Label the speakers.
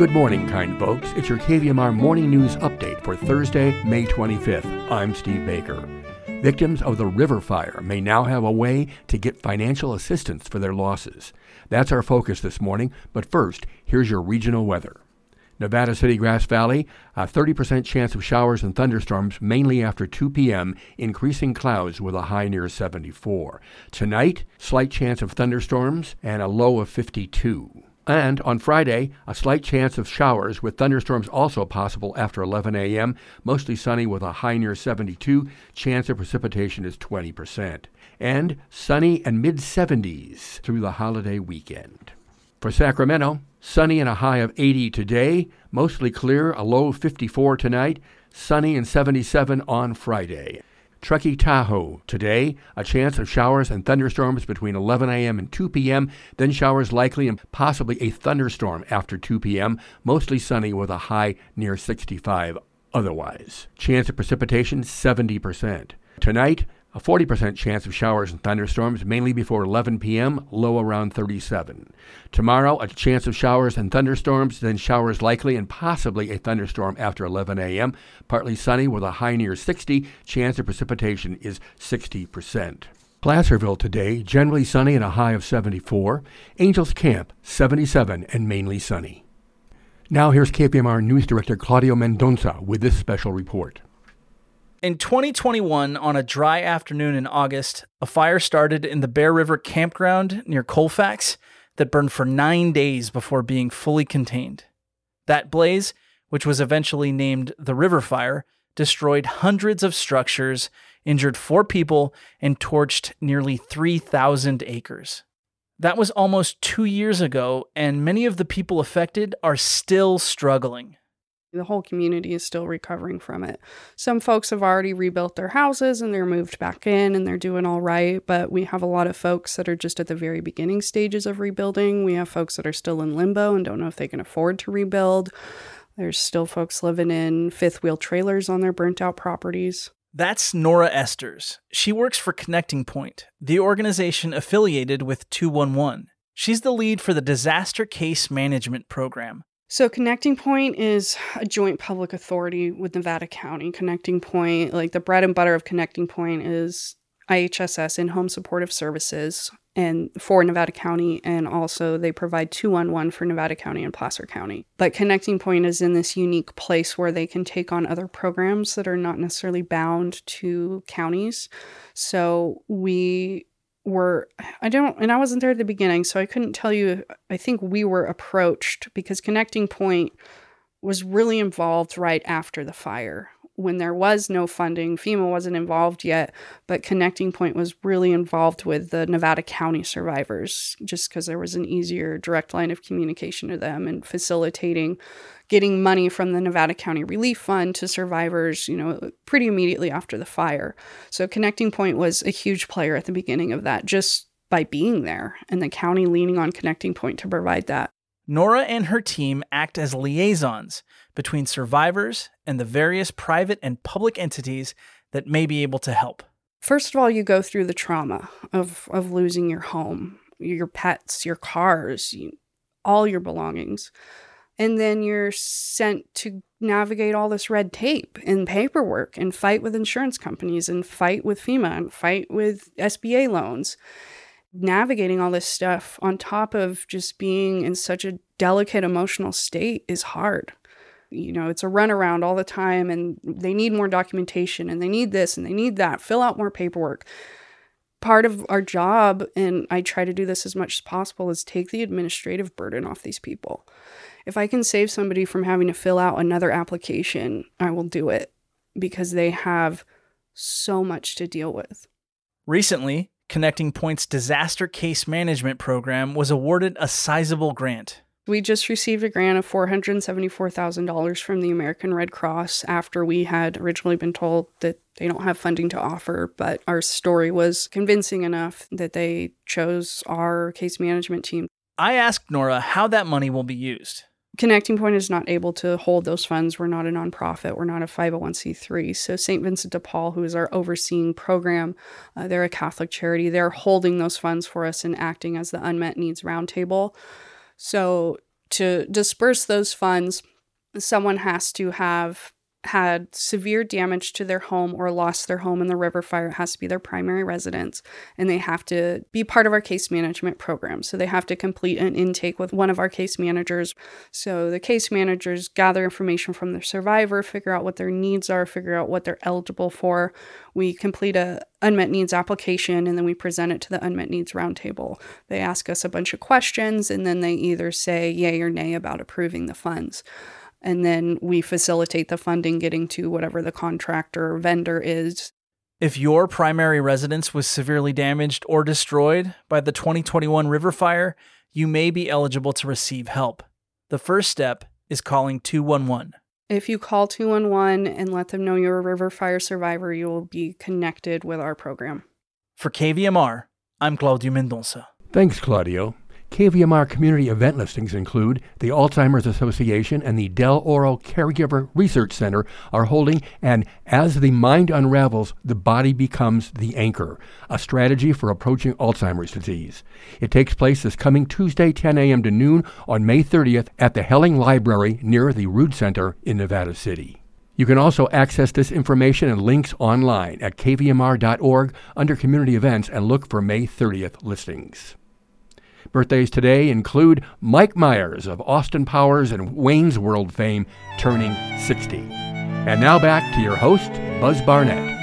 Speaker 1: Good morning, kind folks. It's your KVMR morning news update for Thursday, May 25th. I'm Steve Baker. Victims of the river fire may now have a way to get financial assistance for their losses. That's our focus this morning, but first, here's your regional weather. Nevada City, Grass Valley, a 30% chance of showers and thunderstorms mainly after 2 p.m., increasing clouds with a high near 74. Tonight, slight chance of thunderstorms and a low of 52. And on Friday, a slight chance of showers with thunderstorms also possible after 11 a.m., mostly sunny with a high near 72. Chance of precipitation is 20%. And sunny and mid 70s through the holiday weekend. For Sacramento, sunny and a high of 80 today, mostly clear, a low of 54 tonight, sunny and 77 on Friday. Truckee Tahoe today, a chance of showers and thunderstorms between 11 a.m. and 2 p.m., then showers likely and possibly a thunderstorm after 2 p.m., mostly sunny with a high near 65 otherwise. Chance of precipitation 70%. Tonight, a 40% chance of showers and thunderstorms, mainly before 11 p.m., low around 37. Tomorrow, a chance of showers and thunderstorms, then showers likely and possibly a thunderstorm after 11 a.m. Partly sunny with a high near 60. Chance of precipitation is 60%. Placerville today, generally sunny and a high of 74. Angels Camp, 77 and mainly sunny. Now here's KVMR News Director Claudio Mendonça with this special report.
Speaker 2: In 2021, on a dry afternoon in August, a fire started in the Bear River campground near Colfax that burned for nine days before being fully contained. That blaze, which was eventually named the River Fire, destroyed hundreds of structures, injured four people, and torched nearly 3,000 acres. That was almost two years ago, and many of the people affected are still struggling.
Speaker 3: The whole community is still recovering from it. Some folks have already rebuilt their houses and they're moved back in and they're doing all right, but we have a lot of folks that are just at the very beginning stages of rebuilding. We have folks that are still in limbo and don't know if they can afford to rebuild. There's still folks living in fifth wheel trailers on their burnt out properties.
Speaker 2: That's Nora Esters. She works for Connecting Point, the organization affiliated with 211. She's the lead for the Disaster Case Management Program.
Speaker 3: So, Connecting Point is a joint public authority with Nevada County. Connecting Point, like the bread and butter of Connecting Point, is IHSS in home supportive services and for Nevada County, and also they provide 211 for Nevada County and Placer County. But Connecting Point is in this unique place where they can take on other programs that are not necessarily bound to counties. So we were I don't and I wasn't there at the beginning, so I couldn't tell you I think we were approached because Connecting Point was really involved right after the fire when there was no funding. FEMA wasn't involved yet, but Connecting Point was really involved with the Nevada County survivors just because there was an easier direct line of communication to them and facilitating getting money from the Nevada County Relief Fund to survivors, you know, pretty immediately after the fire. So Connecting Point was a huge player at the beginning of that just by being there and the county leaning on Connecting Point to provide that.
Speaker 2: Nora and her team act as liaisons between survivors and the various private and public entities that may be able to help.
Speaker 3: First of all, you go through the trauma of, of losing your home, your pets, your cars, you, all your belongings and then you're sent to navigate all this red tape and paperwork and fight with insurance companies and fight with FEMA and fight with SBA loans. Navigating all this stuff on top of just being in such a delicate emotional state is hard. You know, it's a runaround all the time, and they need more documentation and they need this and they need that. Fill out more paperwork part of our job, and I try to do this as much as possible, is take the administrative burden off these people. If I can save somebody from having to fill out another application, I will do it because they have so much to deal with.
Speaker 2: Recently, Connecting Point's disaster case management program was awarded a sizable grant.
Speaker 3: We just received a grant of $474,000 from the American Red Cross after we had originally been told that they don't have funding to offer, but our story was convincing enough that they chose our case management team.
Speaker 2: I asked Nora how that money will be used.
Speaker 3: Connecting Point is not able to hold those funds. We're not a nonprofit. We're not a 501c3. So St. Vincent de Paul, who is our overseeing program, uh, they're a Catholic charity. They're holding those funds for us and acting as the unmet needs roundtable. So To disperse those funds, someone has to have had severe damage to their home or lost their home in the river fire. It has to be their primary residence, and they have to be part of our case management program. So they have to complete an intake with one of our case managers. So the case managers gather information from the survivor, figure out what their needs are, figure out what they're eligible for. We complete a unmet needs application and then we present it to the unmet needs roundtable. They ask us a bunch of questions and then they either say yay or nay about approving the funds and then we facilitate the funding getting to whatever the contractor or vendor is.
Speaker 2: If your primary residence was severely damaged or destroyed by the 2021 river fire, you may be eligible to receive help. The first step is calling 211.
Speaker 3: If you call 211 and let them know you're a river fire survivor, you will be connected with our program.
Speaker 2: For KVMR, I'm Claudio Mendonça.
Speaker 1: Thanks, Claudio. KVMR community event listings include the Alzheimer's Association and the Del Oro Caregiver Research Center are holding an As the Mind Unravels, the Body Becomes the Anchor, a strategy for approaching Alzheimer's disease. It takes place this coming Tuesday, 10 a.m. to noon on May 30th at the Helling Library near the Rood Center in Nevada City. You can also access this information and links online at kvmr.org under community events and look for May 30th listings. Birthdays today include Mike Myers of Austin Powers and Wayne's World fame, turning 60. And now back to your host, Buzz Barnett.